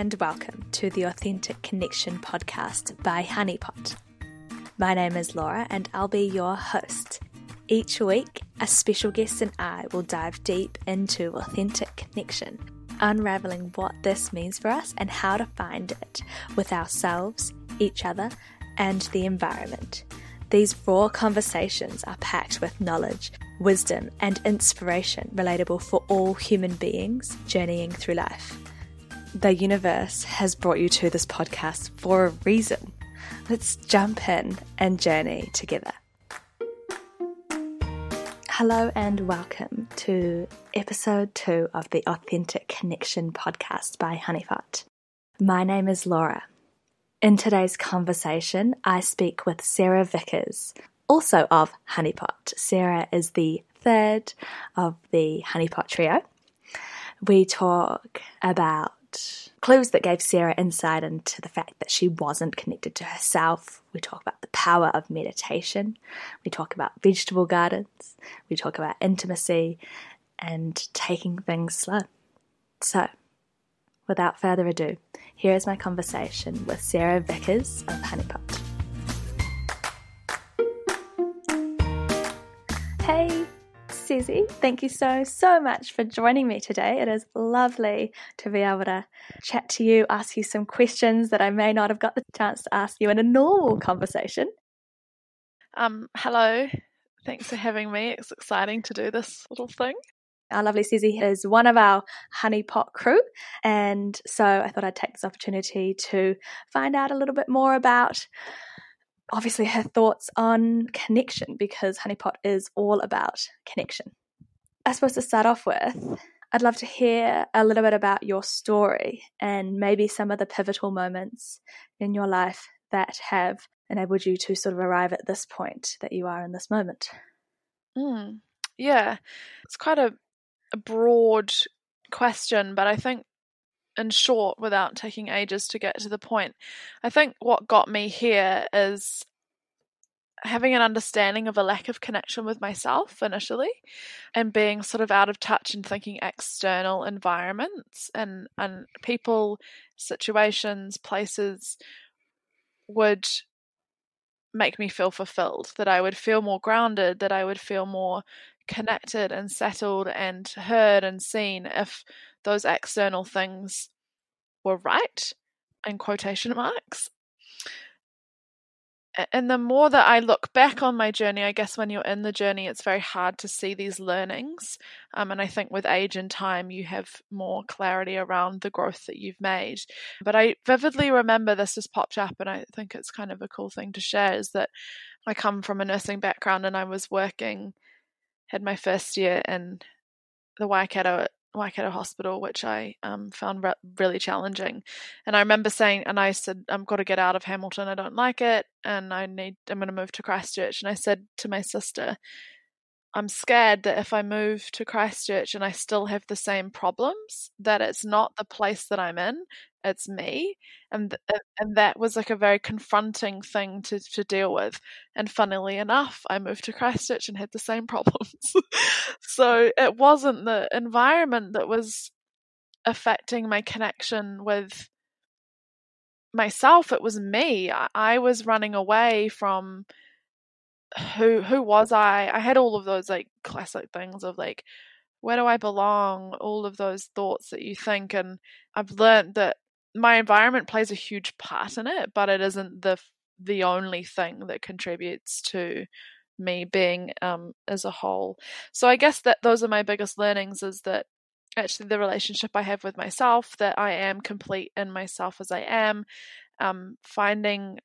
and welcome to the Authentic Connection podcast by Honeypot. My name is Laura and I'll be your host. Each week, a special guest and I will dive deep into authentic connection, unraveling what this means for us and how to find it with ourselves, each other, and the environment. These raw conversations are packed with knowledge, wisdom, and inspiration relatable for all human beings journeying through life. The universe has brought you to this podcast for a reason. Let's jump in and journey together. Hello and welcome to episode two of the Authentic Connection podcast by Honeypot. My name is Laura. In today's conversation, I speak with Sarah Vickers, also of Honeypot. Sarah is the third of the Honeypot trio. We talk about clues that gave Sarah insight into the fact that she wasn't connected to herself. We talk about the power of meditation. We talk about vegetable gardens. We talk about intimacy and taking things slow. So, without further ado, here is my conversation with Sarah Vickers of Honeypot. Susie, thank you so, so much for joining me today. It is lovely to be able to chat to you, ask you some questions that I may not have got the chance to ask you in a normal conversation. Um, hello. Thanks for having me. It's exciting to do this little thing. Our lovely Susie is one of our honeypot crew, and so I thought I'd take this opportunity to find out a little bit more about obviously her thoughts on connection because Honeypot is all about connection. I suppose to start off with, I'd love to hear a little bit about your story and maybe some of the pivotal moments in your life that have enabled you to sort of arrive at this point that you are in this moment. Mm, yeah, it's quite a, a broad question, but I think in short without taking ages to get to the point. I think what got me here is having an understanding of a lack of connection with myself initially and being sort of out of touch and thinking external environments and and people situations places would make me feel fulfilled that i would feel more grounded that i would feel more connected and settled and heard and seen if those external things were right in quotation marks and the more that I look back on my journey, I guess when you're in the journey, it's very hard to see these learnings. Um, and I think with age and time, you have more clarity around the growth that you've made. But I vividly remember this has popped up, and I think it's kind of a cool thing to share is that I come from a nursing background and I was working, had my first year in the Waikato Waikato Hospital, which I um, found re- really challenging. And I remember saying, and I said, I've got to get out of Hamilton. I don't like it, and I need. I'm going to move to Christchurch. And I said to my sister, I'm scared that if I move to Christchurch and I still have the same problems, that it's not the place that I'm in, it's me, and and that was like a very confronting thing to to deal with. And funnily enough, I moved to Christchurch and had the same problems. so it wasn't the environment that was affecting my connection with myself; it was me. I, I was running away from who who was I? I had all of those like classic things of like where do I belong? All of those thoughts that you think, and I've learned that my environment plays a huge part in it, but it isn't the the only thing that contributes to me being um, as a whole. So I guess that those are my biggest learnings is that actually the relationship I have with myself, that I am complete in myself as I am, um, finding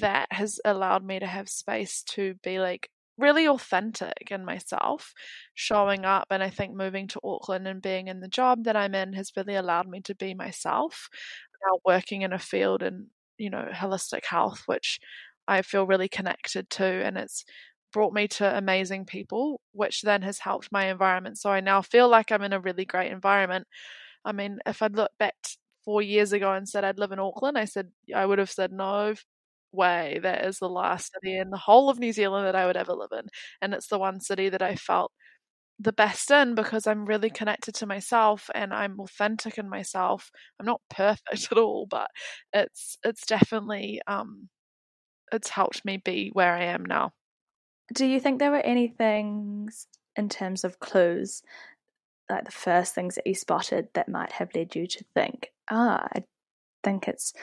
that has allowed me to have space to be like really authentic in myself, showing up. And I think moving to Auckland and being in the job that I'm in has really allowed me to be myself. Now working in a field in, you know, holistic health, which I feel really connected to. And it's brought me to amazing people, which then has helped my environment. So I now feel like I'm in a really great environment. I mean, if I'd looked back four years ago and said I'd live in Auckland, I said I would have said no, way that is the last city in the whole of New Zealand that I would ever live in. And it's the one city that I felt the best in because I'm really connected to myself and I'm authentic in myself. I'm not perfect at all, but it's it's definitely um it's helped me be where I am now. Do you think there were any things in terms of clues, like the first things that you spotted that might have led you to think, ah, I think it's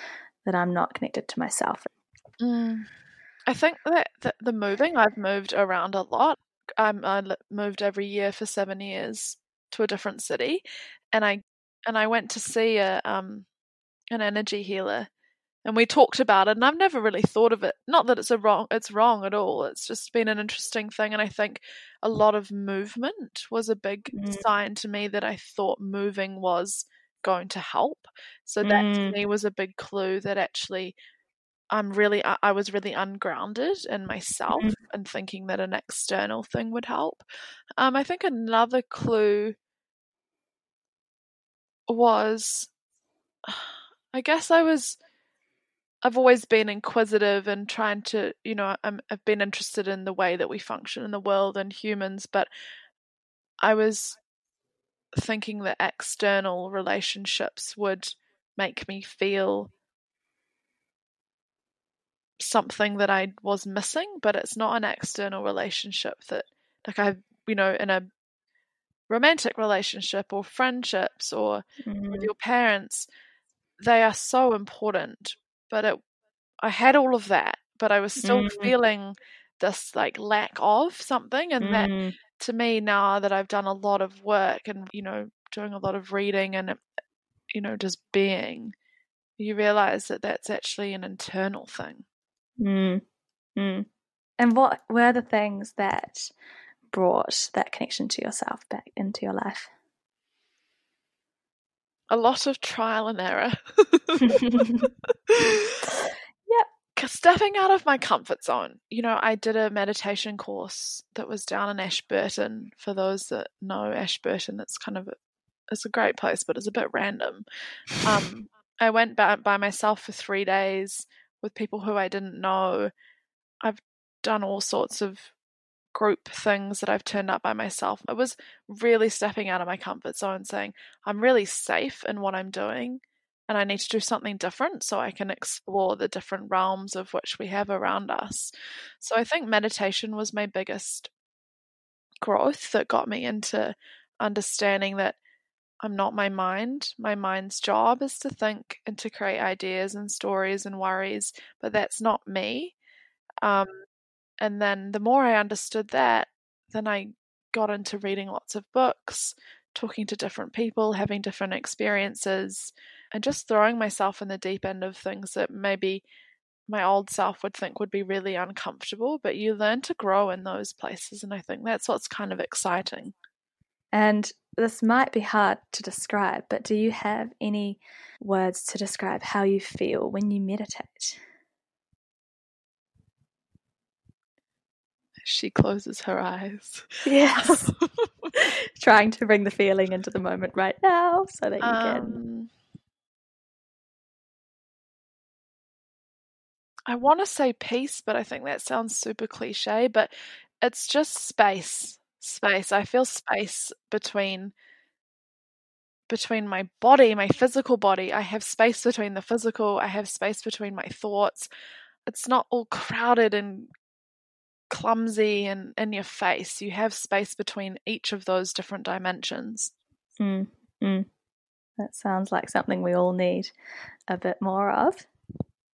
that I'm not connected to myself? Mm. I think that the, the moving, I've moved around a lot. I'm, I moved every year for seven years to a different city, and I and I went to see a um an energy healer and we talked about it and I've never really thought of it not that it's a wrong it's wrong at all it's just been an interesting thing and I think a lot of movement was a big mm. sign to me that I thought moving was going to help so that mm. to me was a big clue that actually I'm really I was really ungrounded in myself mm. and thinking that an external thing would help um I think another clue was I guess I was I've always been inquisitive and trying to, you know, i have been interested in the way that we function in the world and humans, but I was thinking that external relationships would make me feel something that I was missing, but it's not an external relationship that, like, I, you know, in a romantic relationship or friendships or mm-hmm. with your parents, they are so important but it, I had all of that, but I was still mm. feeling this like lack of something, and mm. that to me now that I've done a lot of work and you know doing a lot of reading and you know just being, you realize that that's actually an internal thing. Mm. Mm. And what were the things that brought that connection to yourself back into your life? a lot of trial and error. yep. Stepping out of my comfort zone. You know, I did a meditation course that was down in Ashburton. For those that know Ashburton, it's kind of a, it's a great place, but it's a bit random. Um, I went by, by myself for three days with people who I didn't know. I've done all sorts of group things that I've turned up by myself. It was really stepping out of my comfort zone, saying, I'm really safe in what I'm doing and I need to do something different so I can explore the different realms of which we have around us. So I think meditation was my biggest growth that got me into understanding that I'm not my mind. My mind's job is to think and to create ideas and stories and worries, but that's not me. Um, and then the more I understood that, then I got into reading lots of books, talking to different people, having different experiences, and just throwing myself in the deep end of things that maybe my old self would think would be really uncomfortable, but you learn to grow in those places. And I think that's what's kind of exciting. And this might be hard to describe, but do you have any words to describe how you feel when you meditate? She closes her eyes. Yes. Trying to bring the feeling into the moment right now so that you um, can. I want to say peace, but I think that sounds super cliche, but it's just space. Space. I feel space between between my body, my physical body. I have space between the physical, I have space between my thoughts. It's not all crowded and clumsy and in your face. You have space between each of those different dimensions. Mm, mm. That sounds like something we all need a bit more of.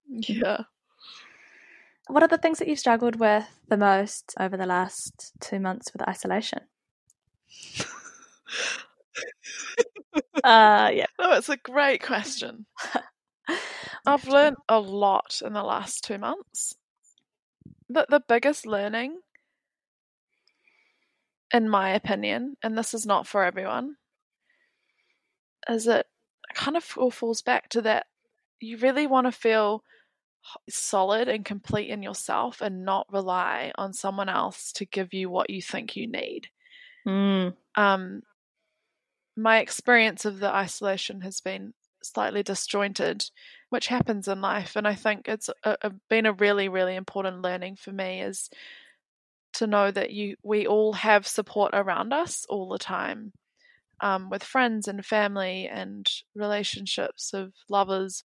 Yeah. What are the things that you've struggled with the most over the last two months with isolation? uh, yeah. No, it's a great question. I've learned a lot in the last two months But the biggest learning, in my opinion, and this is not for everyone, is it kind of all falls back to that you really want to feel solid and complete in yourself and not rely on someone else to give you what you think you need. Mm. Um, my experience of the isolation has been slightly disjointed which happens in life. And I think it's a, a, been a really, really important learning for me is to know that you we all have support around us all the time um, with friends and family and relationships of lovers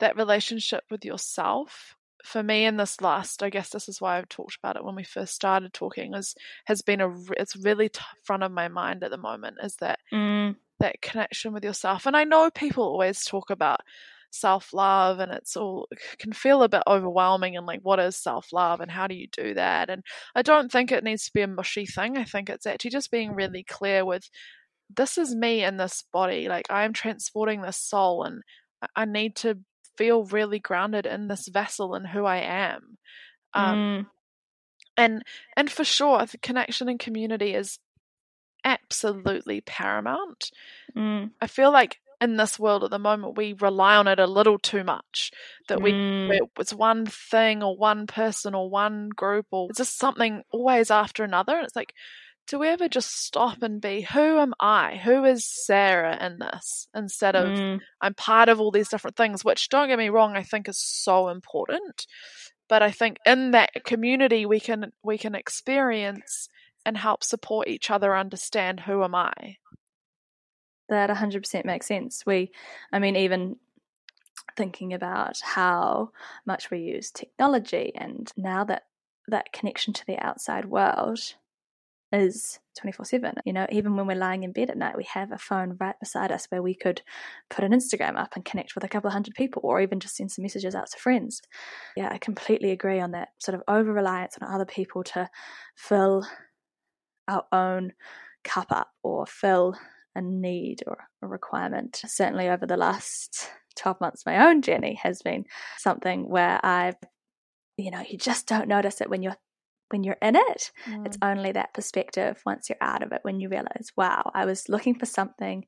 that relationship with yourself for me in this last i guess this is why i've talked about it when we first started talking is has been a it's really t- front of my mind at the moment is that mm. that connection with yourself and i know people always talk about self love and it's all can feel a bit overwhelming and like what is self love and how do you do that and I don't think it needs to be a mushy thing I think it's actually just being really clear with this is me in this body like I am transporting this soul and I need to feel really grounded in this vessel and who I am. Um, mm. And and for sure, the connection and community is absolutely paramount. Mm. I feel like in this world at the moment we rely on it a little too much that we Mm. it's one thing or one person or one group or it's just something always after another and it's like do we ever just stop and be who am i who is sarah in this instead of Mm. i'm part of all these different things which don't get me wrong i think is so important but i think in that community we can we can experience and help support each other understand who am i that 100% makes sense. We, I mean, even thinking about how much we use technology and now that that connection to the outside world is 24 7. You know, even when we're lying in bed at night, we have a phone right beside us where we could put an Instagram up and connect with a couple of hundred people or even just send some messages out to friends. Yeah, I completely agree on that sort of over reliance on other people to fill our own cup up or fill a need or a requirement. Certainly, over the last 12 months, my own journey has been something where I've, you know, you just don't notice it when you're when you're in it. Mm. It's only that perspective once you're out of it when you realize, wow, I was looking for something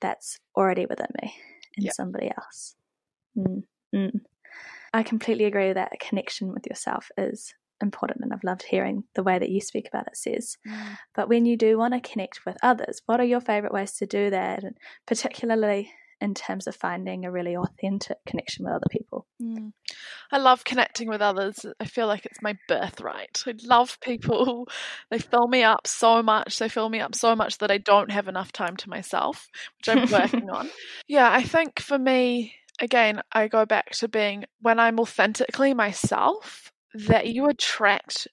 that's already within me in Yeah. somebody else. Mm, mm. I completely agree that a connection with yourself is important, and I've loved hearing the way that you speak about it, says. Mm. But when you do want to connect with others, what are your favorite ways to do that? And particularly in terms of finding a really authentic connection with other people. Mm. I love connecting with others. I feel like it's my birthright. I love people. They fill me up so much. They fill me up so much that I don't have enough time to myself, which I'm working on. Yeah, I think for me, again, I go back to being when I'm authentically myself, that you attract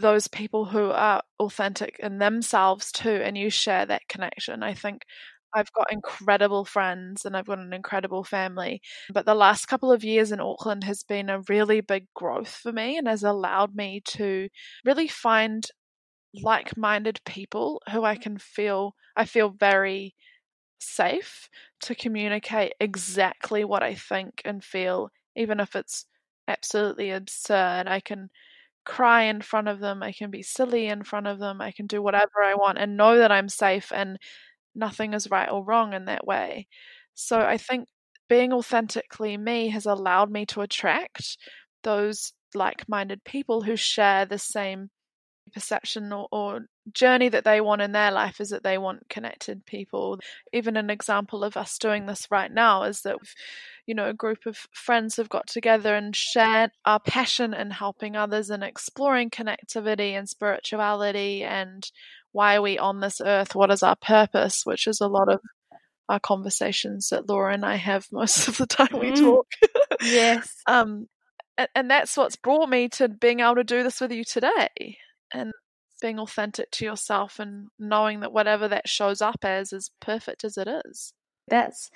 those people who are authentic in themselves too, and you share that connection. I think I've got incredible friends and I've got an incredible family. But the last couple of years in Auckland has been a really big growth for me and has allowed me to really find like minded people who I can feel, I feel very safe to communicate exactly what I think and feel, even if it's absolutely absurd. I can cry in front of them, I can be silly in front of them, I can do whatever I want and know that I'm safe and nothing is right or wrong in that way. So I think being authentically me has allowed me to attract those like minded people who share the same perception or, or, journey that they want in their life is that they want connected people. Even an example of us doing this right now is that, you know, a group of friends have got together and shared our passion in helping others and exploring connectivity and spirituality and why are we on this earth? What is our purpose? Which is a lot of our conversations that Laura and I have most of the time we Mm. talk. Yes. um, and, and that's what's brought me to being able to do this with you today and being authentic to yourself and knowing that whatever that shows up as is perfect as it is. That's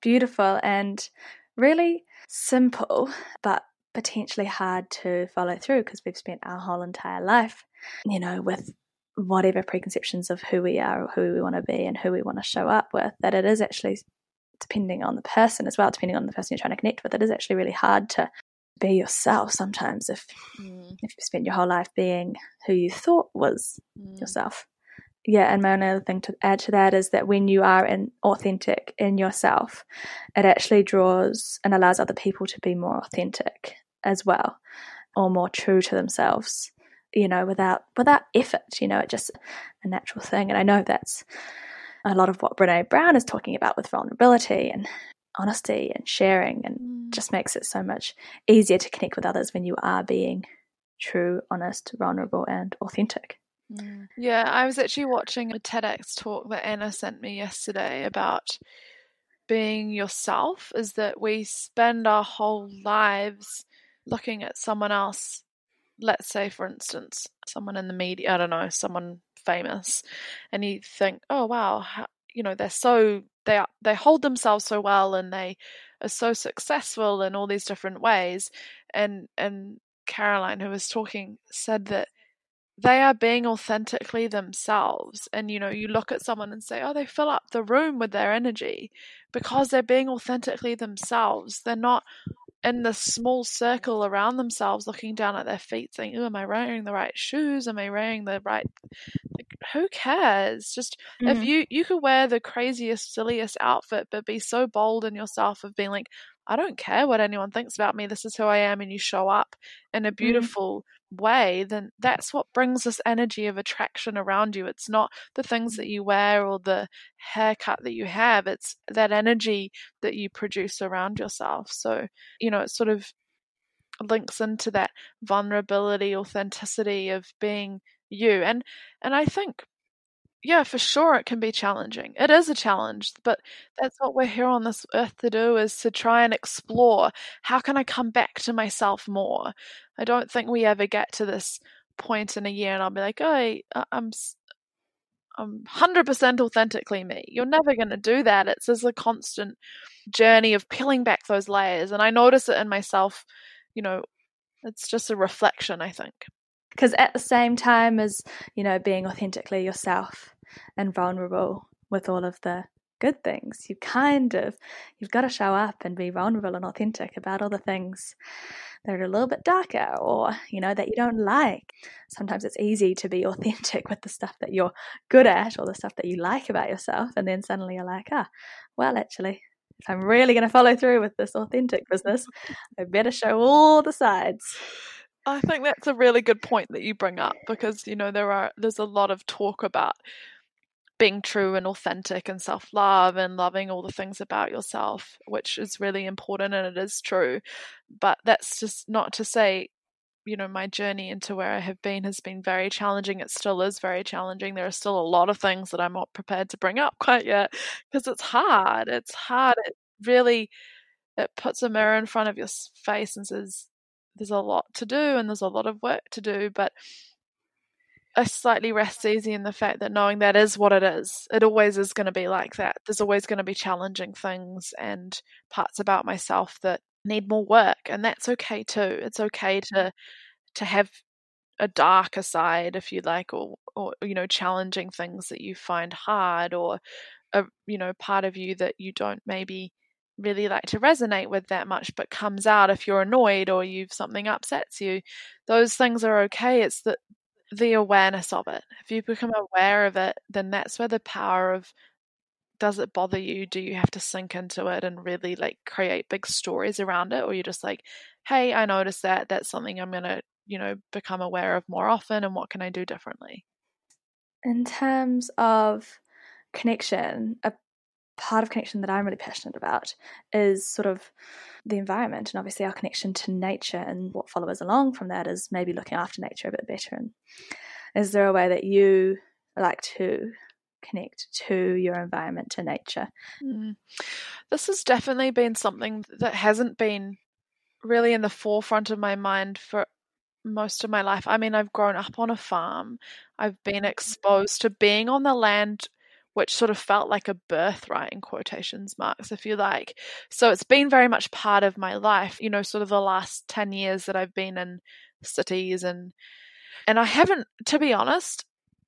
beautiful and really simple, but potentially hard to follow through because we've spent our whole entire life, you know, with whatever preconceptions of who we are or who we want to be and who we want to show up with, that it is actually, depending on the person as well, depending on the person you're trying to connect with, it is actually really hard to be yourself sometimes if Mm, if you spent your whole life being who you thought was mm, yourself. Yeah, and my only other thing to add to that is that when you are in, authentic in yourself, it actually draws and allows other people to be more authentic as well, or more true to themselves. You know, without without effort. You know, it's just a natural thing. And I know that's a lot of what Brene Brown is talking about with vulnerability and honesty and sharing, and mm. just makes it so much easier to connect with others when you are being true, honest, vulnerable, and authentic. Mm. Yeah, I was actually watching a TEDx talk that Anna sent me yesterday about being yourself is that we spend our whole lives looking at someone else let's say for instance someone in the media i don't know someone famous and you think oh wow how, you know they're so they are, they hold themselves so well and they are so successful in all these different ways and and caroline who was talking said that they are being authentically themselves and you know you look at someone and say oh they fill up the room with their energy because they're being authentically themselves. They're not in this small circle around themselves looking down at their feet saying oh am i wearing the right shoes am i wearing the right like, who cares just mm-hmm. if you you could wear the craziest silliest outfit but be so bold in yourself of being like I don't care what anyone thinks about me. This is who I am, and you show up in a mm. beautiful. Way, then that's what brings this energy of attraction around you. It's not the things that you wear or the haircut that you have, it's that energy that you produce around yourself. So, you know, it sort of links into that vulnerability, authenticity of being you. And and I think yeah, for sure it can be challenging. It is a challenge, but that's what we're here on this earth to do is to try and explore how can I come back to myself more. I don't think we ever get to this point in a year and I'll be like, "Oh, I'm I'm 100% authentically me." You're never going to do that. It's just a constant journey of peeling back those layers and I notice it in myself, you know, it's just a reflection, I think because at the same time as you know being authentically yourself and vulnerable with all of the good things. You kind of you've got to show up and be vulnerable and authentic about all the things that are a little bit darker or you know that you don't like. Sometimes it's easy to be authentic with the stuff that you're good at or the stuff that you like about yourself and then suddenly you're like, ah, well actually if I'm really going to follow through with this authentic business, I better show all the sides. I think that's a really good point that you bring up because you know there are there's a lot of talk about being true and authentic and self love and loving all the things about yourself, which is really important and it is true. But that's just not to say, you know, my journey into where I have been has been very challenging. It still is very challenging. There are still a lot of things that I'm not prepared to bring up quite yet because it's hard. It's hard. It really it puts a mirror in front of your face and says there's a lot to do and there's a lot of work to do, but I slightly rest easy in the fact that knowing that is what it is. It always is going to be like that. There's always going to be challenging things and parts about myself that need more work, and that's okay too. It's okay to mm-hmm. to have a darker side, if you like, or or you know, challenging things that you find hard, or a you know part of you that you don't maybe really like to resonate with that much but comes out if you're annoyed or you've something upsets you those things are okay it's the the awareness of it. If you become aware of it, then that's where the power of does it bother you? Do you have to sink into it and really like create big stories around it? Or you're just like, hey, I noticed that. That's something I'm going to, you know, become aware of more often. And what can I do differently? In terms of connection, a part of connection that I'm really passionate about is sort of the environment and obviously our connection to nature and what follows along from that is maybe looking after nature a bit better. And is there a way that you like to connect to your environment, to nature? Mm. This has definitely been something that hasn't been really in the forefront of my mind for most of my life. I mean, I've grown up on a farm. I've been mm-hmm. exposed to being on the land which sort of felt like a birthright in quotations marks, if you like. So it's been very much part of my life, you know, sort of the last 10 years that I've been in cities and and I haven't to be honest,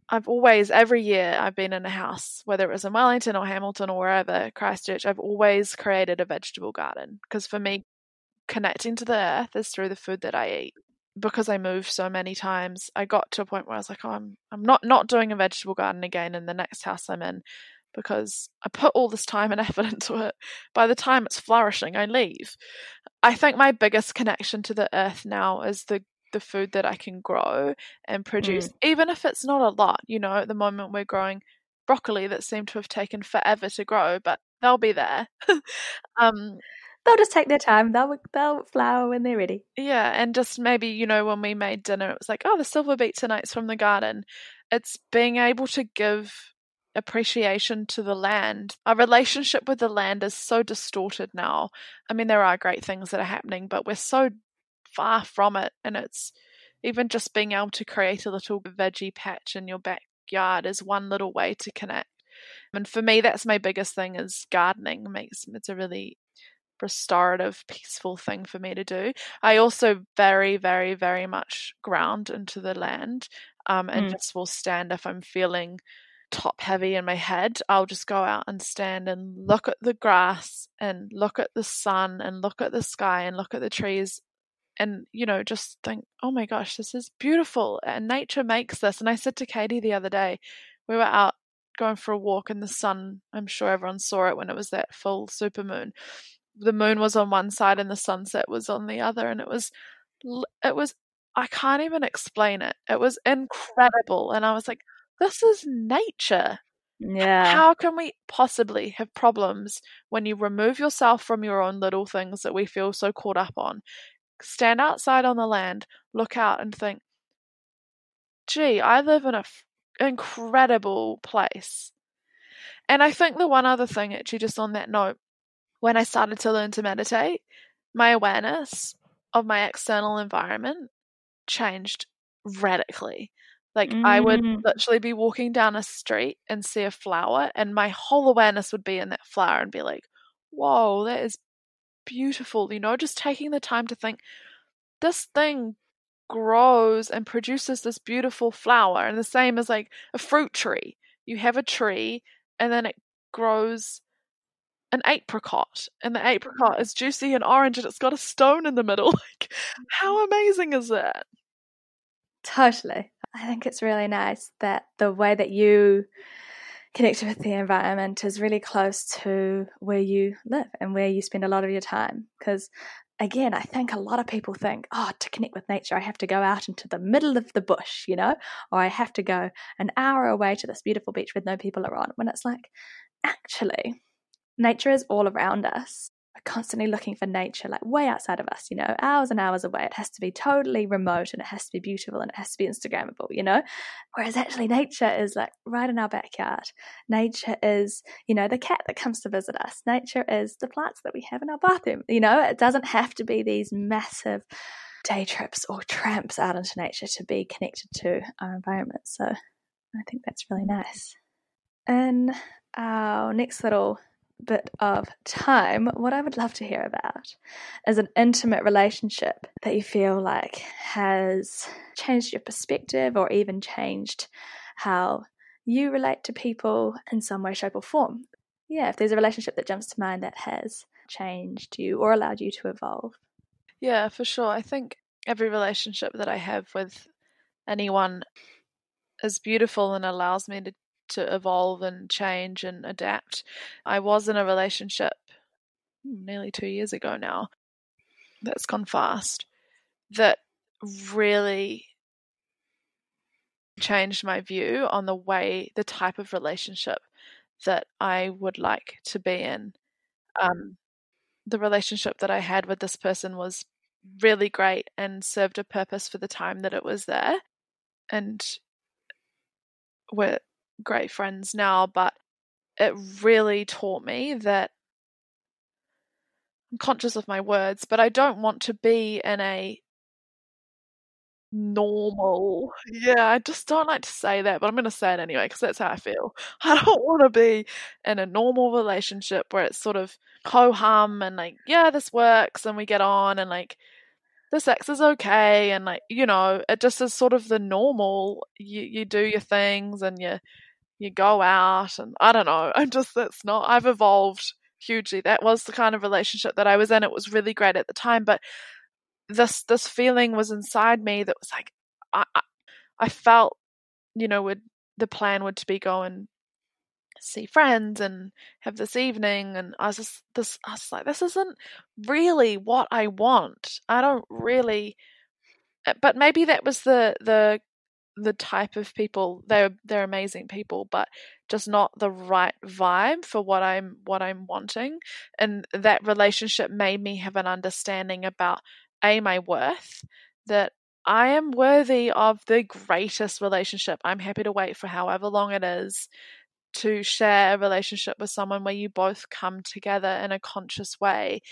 I've always every year I've been in a house, whether it was in Wellington or Hamilton or wherever, Christchurch, I've always created a vegetable garden because for me connecting to the earth is through the food that I eat because I moved so many times, I got to a point where I was like, oh, I'm I'm not not doing a vegetable garden again in the next house I'm in because I put all this time and effort into it. By the time it's flourishing, I leave. I think my biggest connection to the earth now is the the food that I can grow and produce, mm. even if it's not a lot. You know, at the moment we're growing broccoli that seem to have taken forever to grow, but they'll be there. um, they'll just take their time. They'll they'll flower when they're ready. Yeah, and just maybe you know when we made dinner, it was like, oh, the silver beet tonight's from the garden. It's being able to give appreciation to the land. Our relationship with the land is so distorted now. I mean, there are great things that are happening, but we're so far from it, and it's even just being able to create a little veggie patch in your backyard is one little way to connect. And for me, that's my biggest thing is gardening. Makes it's a really restorative, peaceful thing for me to do. I also very, very, very much ground into the land um, and mm. just will stand if I'm feeling top heavy in my head. I'll just go out and stand and look at the grass and look at the sun and look at the sky and look at the trees and you know just think oh my gosh this is beautiful and nature makes this and i said to katie the other day we were out going for a walk in the sun i'm sure everyone saw it when it was that full super moon the moon was on one side and the sunset was on the other and it was it was i can't even explain it. It was incredible and i was like this is nature. Yeah. how can we possibly have problems when you remove yourself from your own little things that we feel so caught up on? Stand outside on the land look out and think gee i live in a f- incredible place. And i think the one other thing actually just on that note when I started to learn to meditate, my awareness of my external environment changed radically. Like mm. I would mm. literally be walking down a street and see a flower, and my whole awareness would be in that flower and be like, whoa, that is beautiful. You know, just taking the time to think, this thing grows and produces this beautiful flower. And the same as like a fruit tree. You have a tree and then it grows an apricot, and the apricot is juicy and orange, and it's got a stone in the middle. Like, how mm. amazing is that? Totally. I think it's really nice that the way that you connect with the environment is really close to where you live and where you spend a lot of your time. Because again, I think a lot of people think, oh, to connect with nature, I have to go out into the middle of the bush, you know, or I have to go an hour away to this beautiful beach with no people around. When it's like, actually, nature is all around us. We're constantly looking for nature, like way outside of us, you know, hours and hours away. It has to be totally remote and it has to be beautiful and it has to be Instagrammable, you know? Whereas actually, nature is like right in our backyard. Nature is, you know, the cat that comes to visit us. Nature is the plants that we have in our bathroom. You know, it doesn't have to be these massive day trips or tramps out into nature to be connected to our environment. So I think that's really nice. And our next little bit of time, what I would love to hear about is an intimate relationship that you feel like has changed your perspective or even changed how you relate to people in some way, shape, or form. Yeah, if there's a relationship that jumps to mind that has changed you or allowed you to evolve. Yeah, for sure. I think every relationship that I have with anyone is beautiful and allows me to to evolve and change and adapt. I was in a relationship nearly two years ago now that's gone fast that really changed my view on the way, the type of relationship that I would like to be in. Um, the relationship that I had with this person was really great and served a purpose for the time that it was there. And we're great friends now, but it really taught me that I'm conscious of my words, but I don't want to be in a normal. Yeah, I just don't like to say that, but I'm going to say it anyway because that's how I feel. I don't want to be in a normal relationship where it's sort of ho hum and like, yeah, this works and we get on and like the sex is okay and like, you know, it just is sort of the normal. You you do your things and you you go out and I don't know. I'm just that's not I've evolved hugely. That was the kind of relationship that I was in. It was really great at the time, but this this feeling was inside me that was like I I, I felt you know would the plan would to be go and see friends and have this evening and I was just this I was like this isn't really what I want. I don't really eh, but maybe that was the the the type of people they're they're amazing people but just not the right vibe for what I'm what I'm wanting and that relationship made me have an understanding about a my worth that I am worthy of the greatest relationship. I'm happy to wait for however long it is to share a relationship with someone where you both come together in a conscious way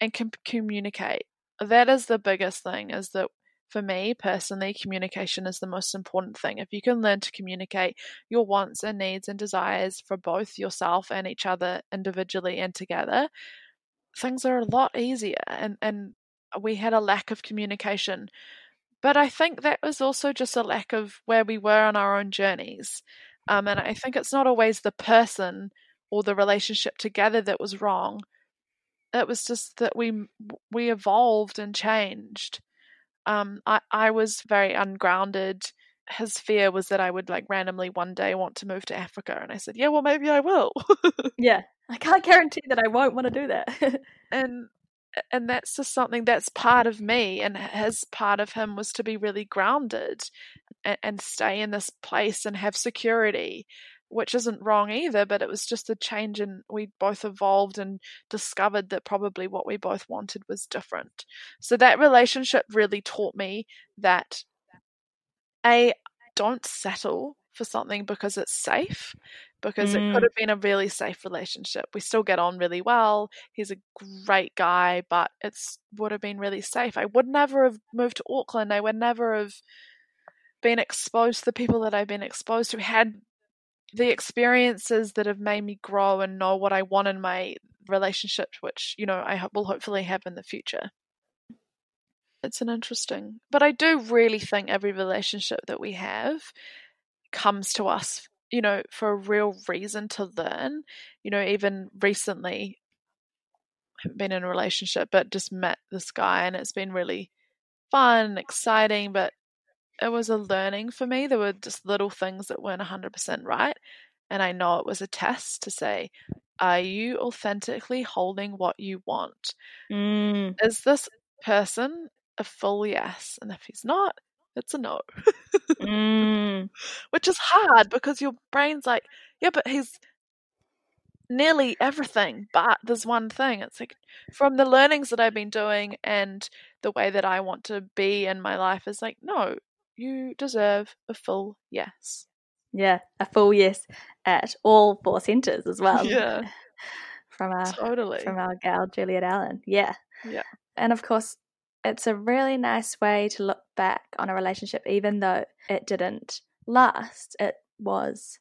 and can communicate. That is the biggest thing is that for me personally, communication is the most important thing. If you can learn to communicate your wants and needs and desires for both yourself and each other individually and together, things are a lot easier. And, and we had a lack of communication. But I think that was also just a lack of where we were on our own journeys. Um, and I think it's not always the person or the relationship together that was wrong. It was just that we we evolved and changed. Um, I I was very ungrounded. His fear was that I would like randomly one day want to move to Africa, and I said, "Yeah, well, maybe I will." yeah, I can't guarantee that I won't want to do that. and and that's just something that's part of me and his part of him was to be really grounded and, and, stay in this place and have security which isn't wrong either but it was just a change and we both evolved and discovered that probably what we both wanted was different so that relationship really taught me that a don't settle for something because it's safe because mm. it could mm. have been a really safe relationship. We still get on really well. He's a great guy, but it's would have been really safe. I would never have moved to Auckland. I would never have been exposed to the people that I've been exposed to, had the experiences that have made me grow and know what I want in my relationship, which, you know, I will hopefully have in the future. It's an interesting, but I do really think every relationship that we have comes to us you know, for a real reason to learn. You know, even recently, I haven't been in a relationship, but just met this guy, and it's been really fun exciting. But it was a learning for me. There were just little things that weren't 100% right. And I know it was a test to say, are you authentically holding what you want? Mm. Is this person a full yes? And if he's not, it's a no. mm. Which is hard because your brain's like, yeah, but he's nearly everything, but there's one thing. It's like from the learnings that I've been doing and the way that I want to be in my life is like, no, you deserve a full yes. Yeah, a full yes at all four centres as well. Yeah. from our totally from our gal Juliet Allen. Yeah. Yeah. And of course it's a really nice way to look back on a relationship, even though it didn't last. It was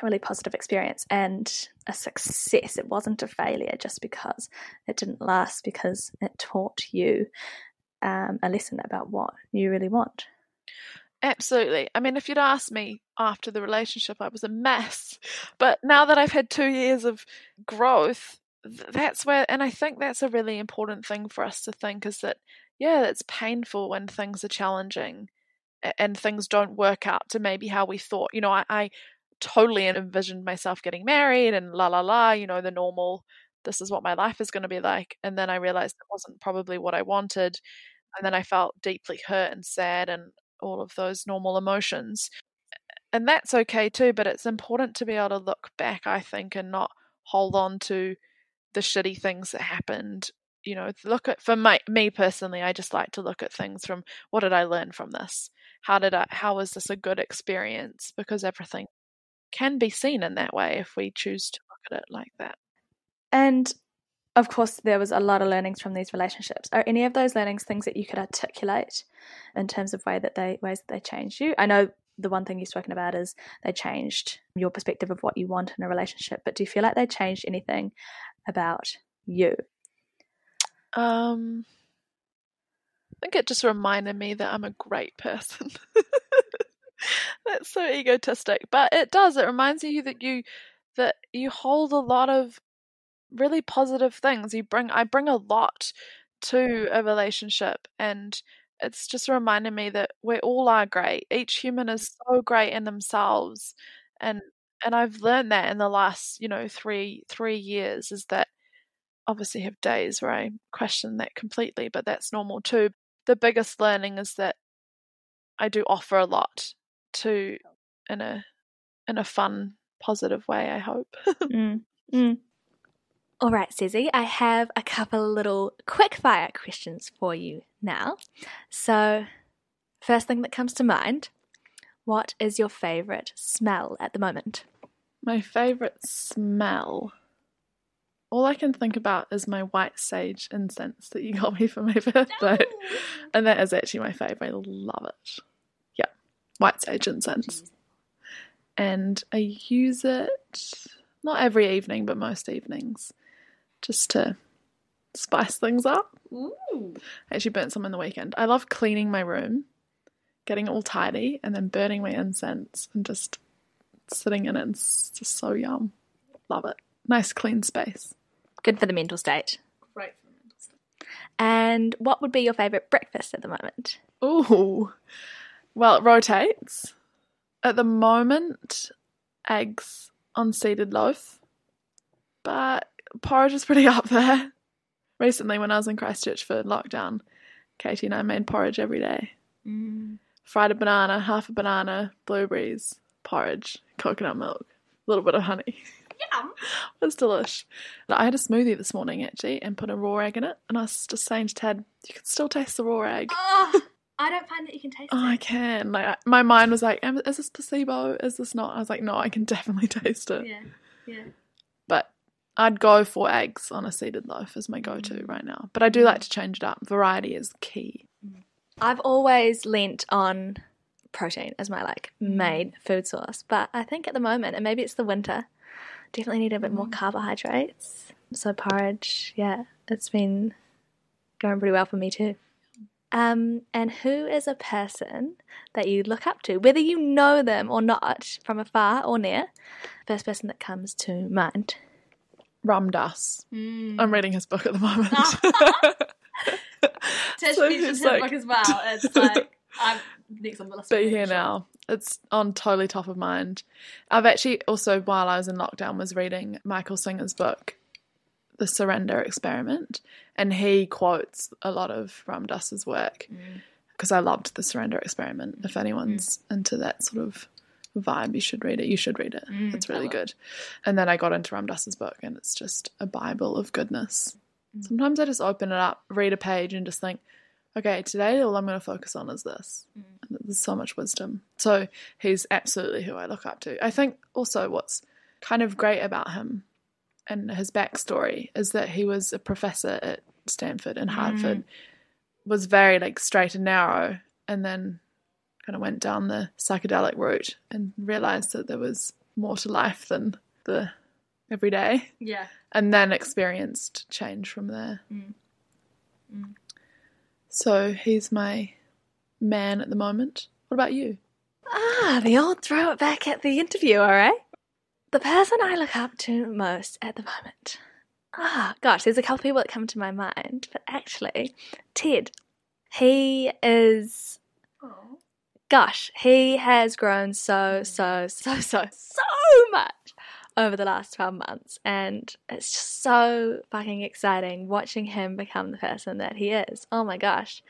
a really positive experience and a success. It wasn't a failure just because it didn't last, because it taught you um, a lesson about what you really want. Absolutely. I mean, if you'd asked me after the relationship, I was a mess. But now that I've had two years of growth, that's where, and I think that's a really important thing for us to think is that, yeah, it's painful when things are challenging and things don't work out to maybe how we thought. You know, I, I totally envisioned myself getting married and la la la, you know, the normal, this is what my life is going to be like. And then I realized it wasn't probably what I wanted. And then I felt deeply hurt and sad and all of those normal emotions. And that's okay too, but it's important to be able to look back, I think, and not hold on to the shitty things that happened. You know look at for my me personally i just like to look at things from what did i learn from this? How did i how was this a good experience? Because everything can be seen in that way if we choose to look at it like that. And of course there was a lot of learnings from these relationships are any of those learnings things that you could articulate in terms of way that they ways that they changed you i know the one thing you've spoken about is they changed your perspective of what you want in a relationship but do you feel like they changed anything about you? Um, I think it just reminded me that I'm a great person. That's so egotistic, but it does. It reminds you that you that you hold a lot of really positive things. You bring I bring a lot to a relationship and it's just reminding me that we all are great. Each human is so great in themselves and and I've learned that in the last, you know, three three years is that obviously have days where I question that completely, but that's normal too. The biggest learning is that I do offer a lot to in a in a fun positive way, I hope. Mm. Mm. All right, Susie, I have a couple little quick fire questions for you now. So, first thing that comes to mind what is your favourite smell at the moment? my favorite smell. All I can think about is my white sage incense that you got me for my birthday. And that is actually my favorite. I love it. Yeah, white sage incense. And I use it not every evening, but most evenings just to spice things up. Ooh. I actually burnt some in the weekend. I love cleaning my room, getting it all tidy, and then burning my incense and just sitting in it. It's just so yum. Love it. Nice clean space. Good for the mental state. Great. For the mental state. And what would be your favourite breakfast at the moment? Ooh. Well, it rotates. At the moment, eggs on seeded loaf. But porridge is pretty up there. Recently, when I was in Christchurch for lockdown, Katie and I made porridge every day. Mm. Fried a banana, half a banana, blueberries, porridge, coconut milk, a little bit of honey. Yum. It was delish. I had a smoothie this morning actually and put a raw egg in it. And I was just saying to Ted, you can still taste the raw egg. Oh, I don't find that you can taste it. Oh, I can. Like I- my mind was like, is this placebo? Is this not? I was like, no, I can definitely taste it. Yeah, yeah. I'd go for eggs on a seeded loaf as my go-to Mm. right now. But I do like to change it up. Variety is key. I've always lent on protein as my like Mm. main food source, but I think at the moment, and maybe it's the winter, definitely need a bit Mm. more carbohydrates. So porridge, yeah, it's been going pretty well for me too. Um, and who is a person that you look up to, whether you know them or not, from afar or near? First person that comes to mind. Ram Dass. Mm. I'm reading his book at the moment. Tish So his like- book as well. It's like I'm next on the list. Be here reading. now. It's on totally top of mind. I've actually also, while I was in lockdown, was reading Michael Singer's book, The Surrender Experiment, and he quotes a lot of Ram Dass's work Mm. because I loved The Surrender Experiment. If anyone's into that sort of vibe, you should read it. You should read it. Mm, it's really good. And then I got into Ram Dass's book, and it's just a bible of goodness. Mm. Sometimes I just open it up, read a page, and just think, okay, today all I'm going to focus on is this. Mm. And there's so much wisdom. So he's absolutely who I look up to. I think also what's kind of great about him and his backstory is that he was a professor at Stanford and Harvard, was very like straight and narrow, and then kind of went down the psychedelic route and realized that there was more to life than the everyday Yeah. and then experienced change from there. Mm. Mm. So he's my man at the moment. What about you? Ah, the old throw it back at the interviewer, all right? The person I look up to most at the moment. Ah, gosh, there's a couple people that come to my mind, but actually, Ted. He is, gosh, he has grown so, so, so, so, so much over the last 12 months. And it's just so fucking exciting watching him become the person that he is. Oh my gosh.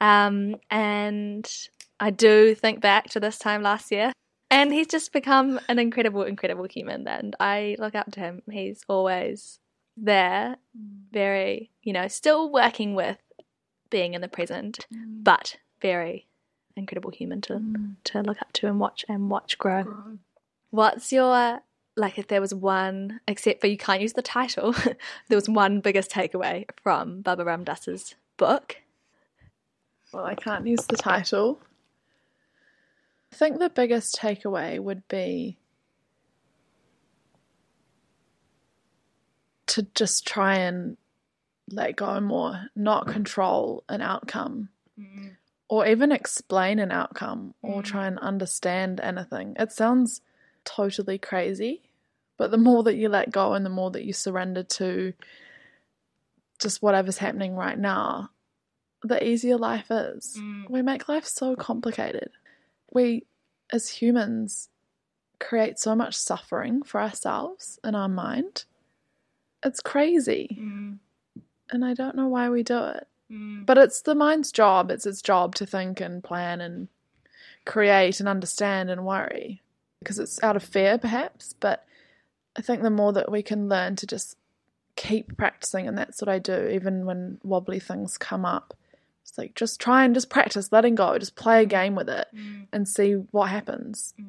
Um, and I do think back to this time last year. And he's just become an incredible, incredible human. And I look up to him. He's always there, very, you know, still working with being in the present, but very incredible human to, mm. to look up to and watch and watch grow. What's your, like, if there was one, except for you can't use the title, there was one biggest takeaway from Baba Ram Dass's book? Well, I can't use the title. I think the biggest takeaway would be to just try and let go more, not control an outcome mm. Or even explain an outcome or mm. try and understand anything. It sounds totally crazy, but the more that you let go and the more that you surrender to just whatever's happening right now, the easier life is. Mm. We make life so complicated. We, as humans, create so much suffering for ourselves in our mind. It's crazy. Mm. And I don't know why we do it. But it's the mind's job. It's its job to think and plan and create and understand and worry. because it's out of fear, perhaps. But I think the more that we can learn to just keep practicing, and that's what I do, even when wobbly things come up. It's like just try and just practice letting go, just play a game with it Mm. and see what happens. Mm.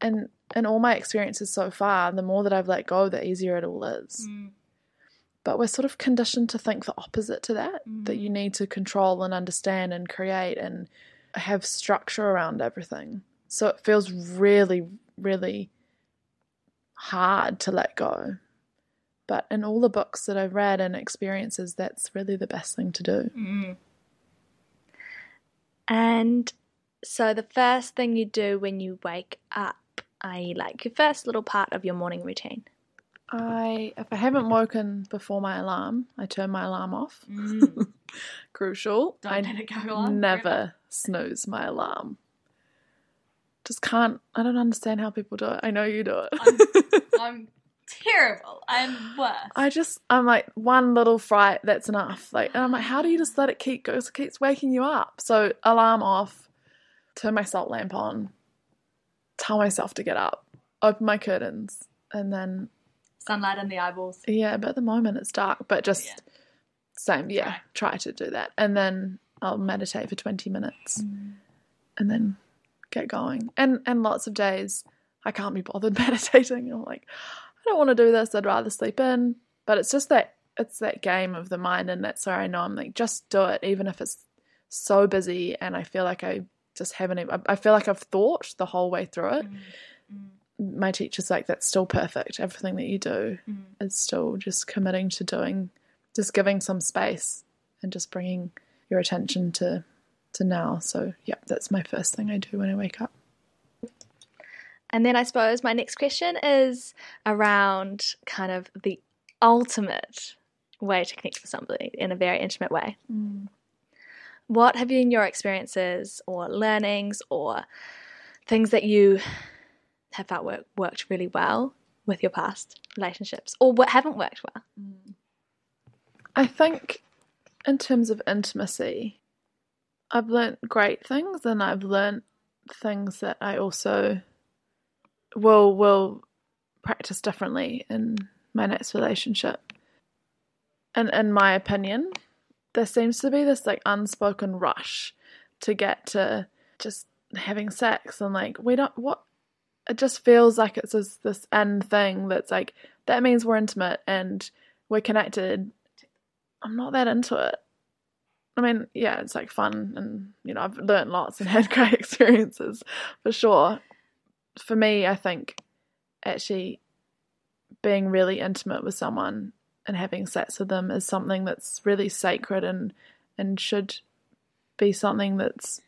And in all my experiences so far, the more that I've let go, the easier it all is. Mm. But we're sort of conditioned to think the opposite to that that you need to control and understand and create and have structure around everything. So it feels really, really hard to let go. But in all the books that I've read and experiences, that's really the best thing to do. Mm. And so the first thing you do when you wake up, i.e., like your first little part of your morning routine. I, if I haven't woken before my alarm, I turn my alarm off. Mm. Crucial. Don't I let it go on never forever. snooze my alarm. Just can't. I don't understand how people do it. I know you do it. I'm- I'm terrible. I'm worse. I just, I'm like one little fright. That's enough. Like, and I'm like, how do you just let it keep go? It keeps waking you up. So alarm off. Turn my salt lamp on. Tell myself to get up. Open my curtains, and then Sunlight in the eyeballs. yeah. But at the moment it's dark. But just Yeah. same. Yeah. Try to do that, and then I'll meditate for twenty minutes. Mm. and then get going. And and lots of days I can't be bothered meditating. I'm like, I don't want to do this. I'd rather sleep in. But it's just that it's that game of the mind, and that's where I know I'm like, just do it, even if it's so busy, and I feel like I just haven't. even- I I feel like I've thought the whole way through it. Mm. My teacher's like, that's still perfect. Everything that you do mm. is still just committing to doing, just giving some space, and just bringing your attention to to now. So, yeah, that's my first thing I do when I wake up. And then I suppose my next question is around kind of the ultimate way to connect with somebody in a very intimate way. Mm. What have been your experiences or learnings or things that you have felt work, worked really well with your past relationships or what haven't worked well? Mm. I think, in terms of intimacy, I've learnt great things, and I've learnt things that I also will will practice differently in my next relationship. And in my opinion, there seems to be this like unspoken rush to get to just having sex and like we don't what it just feels like it's this, end thing that's like that means we're intimate and we're connected. I'm not that into it. I mean yeah it's like fun and you know i've learned lots and had great experiences for sure. For me i think actually being really intimate with someone and having sex with them is something that's really sacred and and should be something that's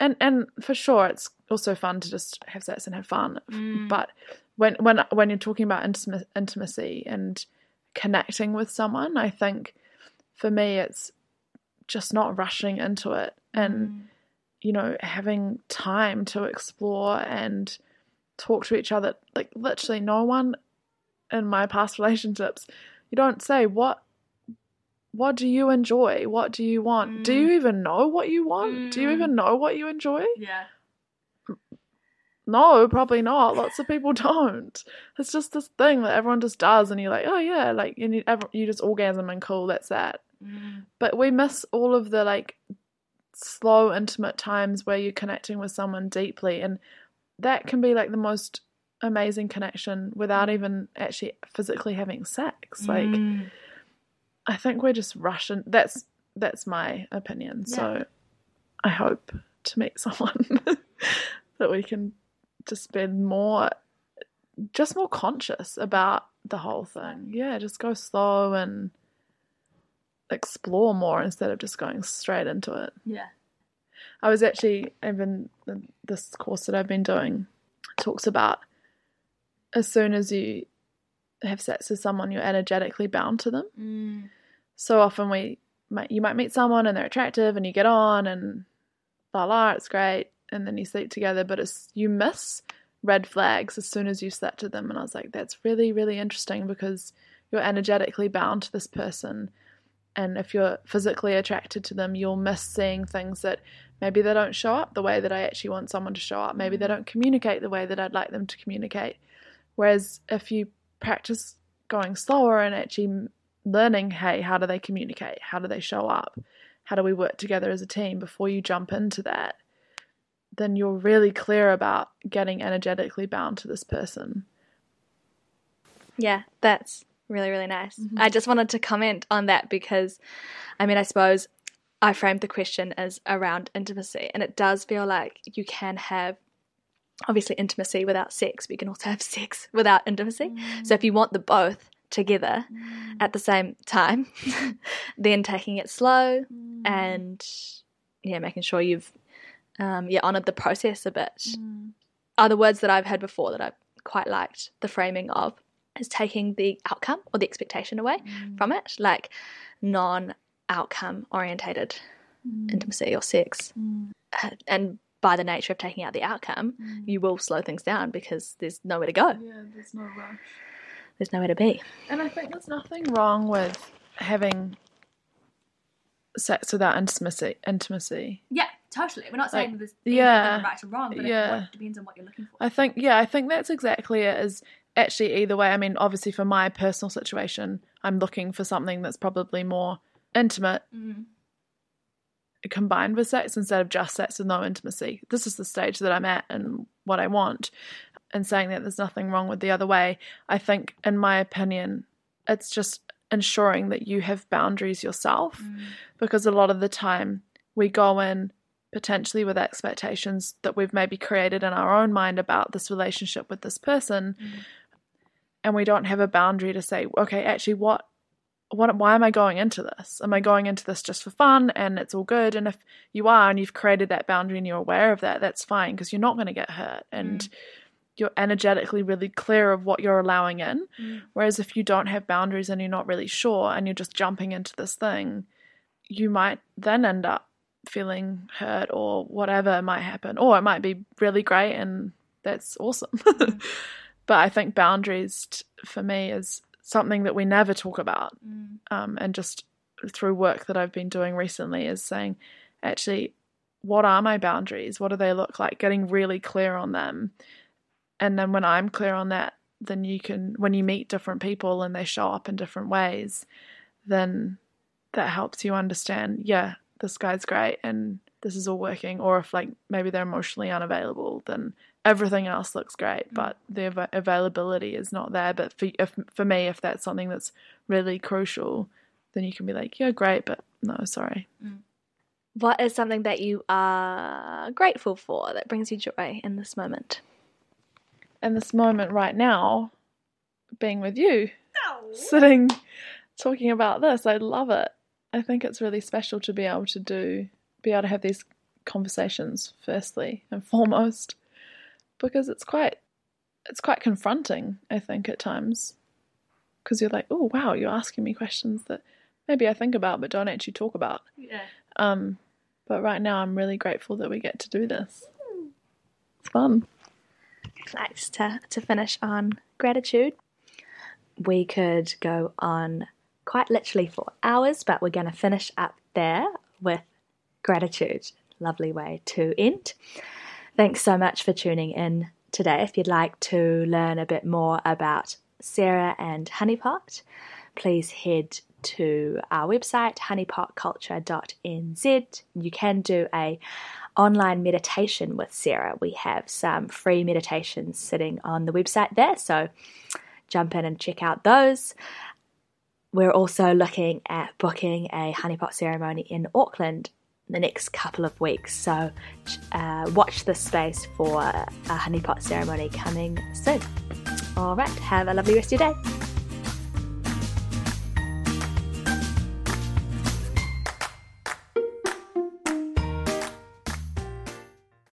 and and for sure it's also fun to just have sex and have fun. Mm. but when when when you're talking about intima- intimacy and connecting with someone i think for me it's just not rushing into it and you know having time to explore and talk to each other. Like literally no one in my past relationships you don't say what what do you enjoy? What do you want? Do Mm. you even know what you want? Do you Mm. even know what you enjoy? Yeah. no probably not. Lots of people don't. It's just this thing that everyone just does and you're like oh yeah like you, ever, you just orgasm and cool that's that. But we miss all of the like slow intimate times where you're connecting with someone deeply and that can be like the most amazing connection without even actually physically having sex like Mm. I think we're just rushing that's that's my opinion so i hope to meet someone that we can just be more just more conscious about the whole thing yeah just go slow and explore more instead of just going straight into it Yeah. I was actually even this course that I've been doing talks about as soon as you have sex with someone, you're energetically bound to them. Mm. So often we might you might meet someone and they're attractive and you get on and la la, it's great, and then you sleep together, but it's you miss red flags as soon as you slept with them. And I was like, that's really really interesting because you're energetically bound to this person and if you're physically attracted to them, you'll miss seeing things that maybe they don't show up the way that I actually want someone to show up. Maybe they mm. don't communicate the way that I'd like them to communicate. Whereas if you practice going slower and actually learning, hey, how do they communicate? How do they show up? How do we work together as a team before you jump into that? Then you're really clear about getting energetically bound to this person. Yeah, that's really, really nice. Mm-hmm. I just wanted to comment on that because, I mean, I suppose I framed the question as around intimacy, and it does feel like you can have obviously intimacy without sex, but you can also have sex without intimacy. Mm. So if you want the both together mm. at the same time, then taking it slow mm. and yeah, making sure you've um, yeah honored the process a bit. Mm. Are the words that I've heard before that I've quite liked the framing of is taking the outcome or the expectation away mm. from it, like non outcome orientated mm. intimacy or sex. Uh, and by the nature of taking out the outcome, mm. you will slow things down because there's nowhere to go. Yeah, there's no rush. There's nowhere to be. And I think there's nothing wrong with having sex without intimacy. Intimacy. Yeah, totally. We're not saying like, there's yeah, right or wrong, but yeah. it depends on what you're looking for. I think yeah, I think that's exactly it. Is actually either way. I mean, obviously for my personal situation, I'm looking for something that's probably more intimate. Mm combined with sex instead of just sex with no intimacy. This is the stage that I'm at and what I want. And saying that there's nothing wrong with the other way, I think, in my opinion, it's just ensuring that you have boundaries yourself mm. because a lot of the time we go in potentially with expectations that we've maybe created in our own mind about this relationship with this person. Mm. And we don't have a boundary to say, okay, actually, what what why am I going into this? Am I going into this just for fun and it's all good? And if you are and you've created that boundary and you're aware of that, that's fine because you're not going to get hurt and mm. You're energetically really clear of what you're allowing in. Mm. Whereas if you don't have boundaries and you're not really sure and you're just jumping into this thing, you might then end up feeling hurt or whatever might happen. Or it might be really great and that's awesome. Mm. but I think boundaries t- for me is something that we never talk about. Mm. Um, and just through work that I've been doing recently is saying, actually, what are my boundaries? What do they look like? Getting really clear on them. And then when I'm clear on that, then you can, when you meet different people and they show up in different ways, then that helps you understand, yeah, this guy's great and this is all working. Or if like maybe they're emotionally unavailable, then everything else looks great, mm. but the av- availability is not there. But for if, for me, if that's something that's really crucial, then you can be like, yeah, great, but no, sorry. Mm. What is something that you are grateful for that brings you joy in this moment? In this moment right now, being with you, sitting, talking about this, I love it. I think it's really special to be able to do, be able to have these conversations, firstly and foremost because it's quite it's quite confronting, I think, at times. Because you're like, oh wow, you're asking me questions that maybe I think about but don't actually talk about. Yeah. Um, but right now, I'm really grateful that we get to do this. It's fun. Nice to to finish on gratitude. We could go on quite literally for hours, but we're going to finish up there with gratitude. Lovely way to end. Thanks so much for tuning in today. If you'd like to learn a bit more about Sarah and Honeypot, please head to our website honeypotculture.nz. You can do a online meditation with Sarah. We have some free meditations sitting on the website there, so jump in and check out those. We're also looking at booking a honeypot ceremony in Auckland in the next couple of weeks. So uh, watch this space for a honeypot ceremony coming soon. All right, have a lovely rest of your day.